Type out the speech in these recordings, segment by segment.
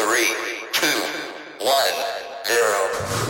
three, two, one, zero.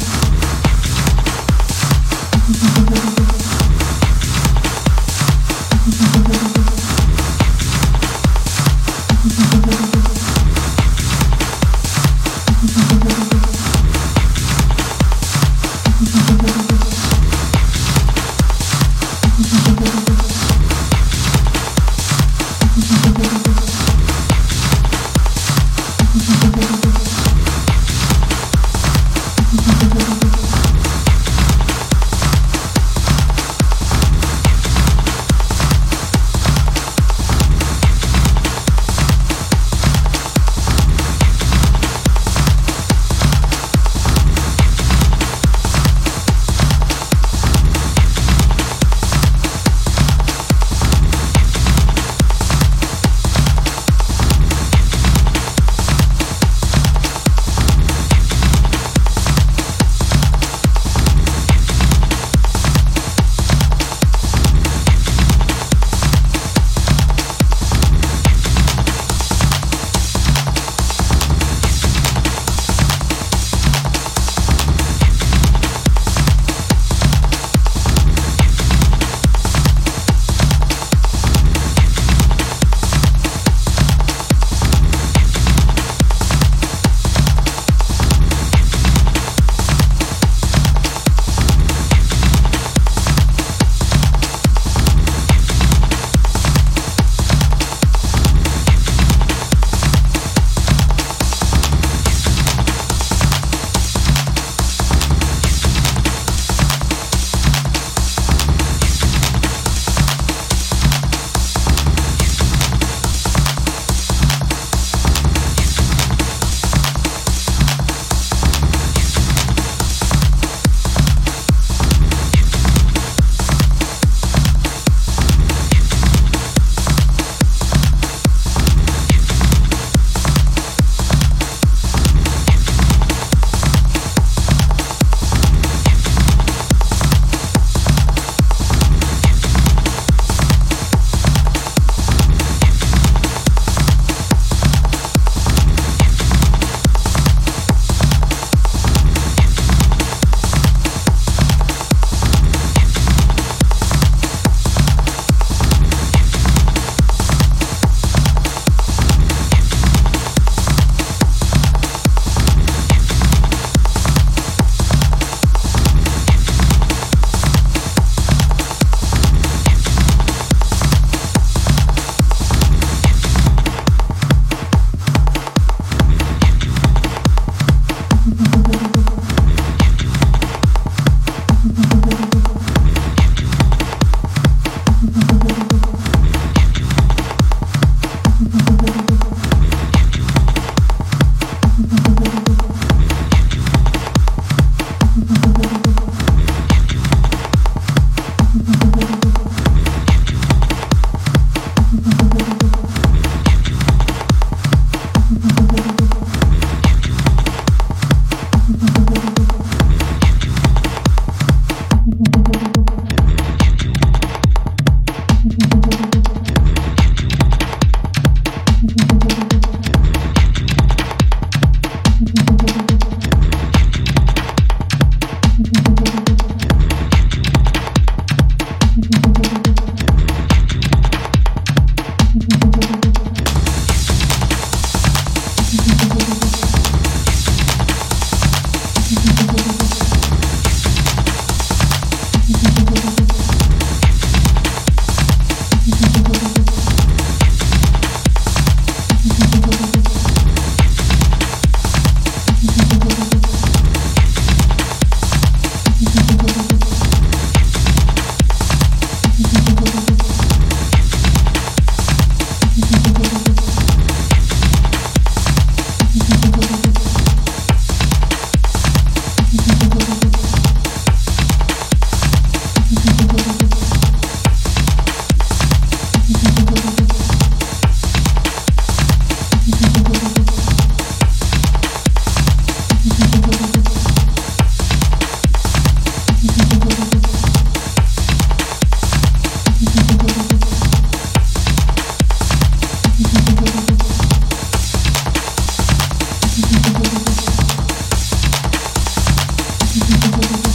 Thank you.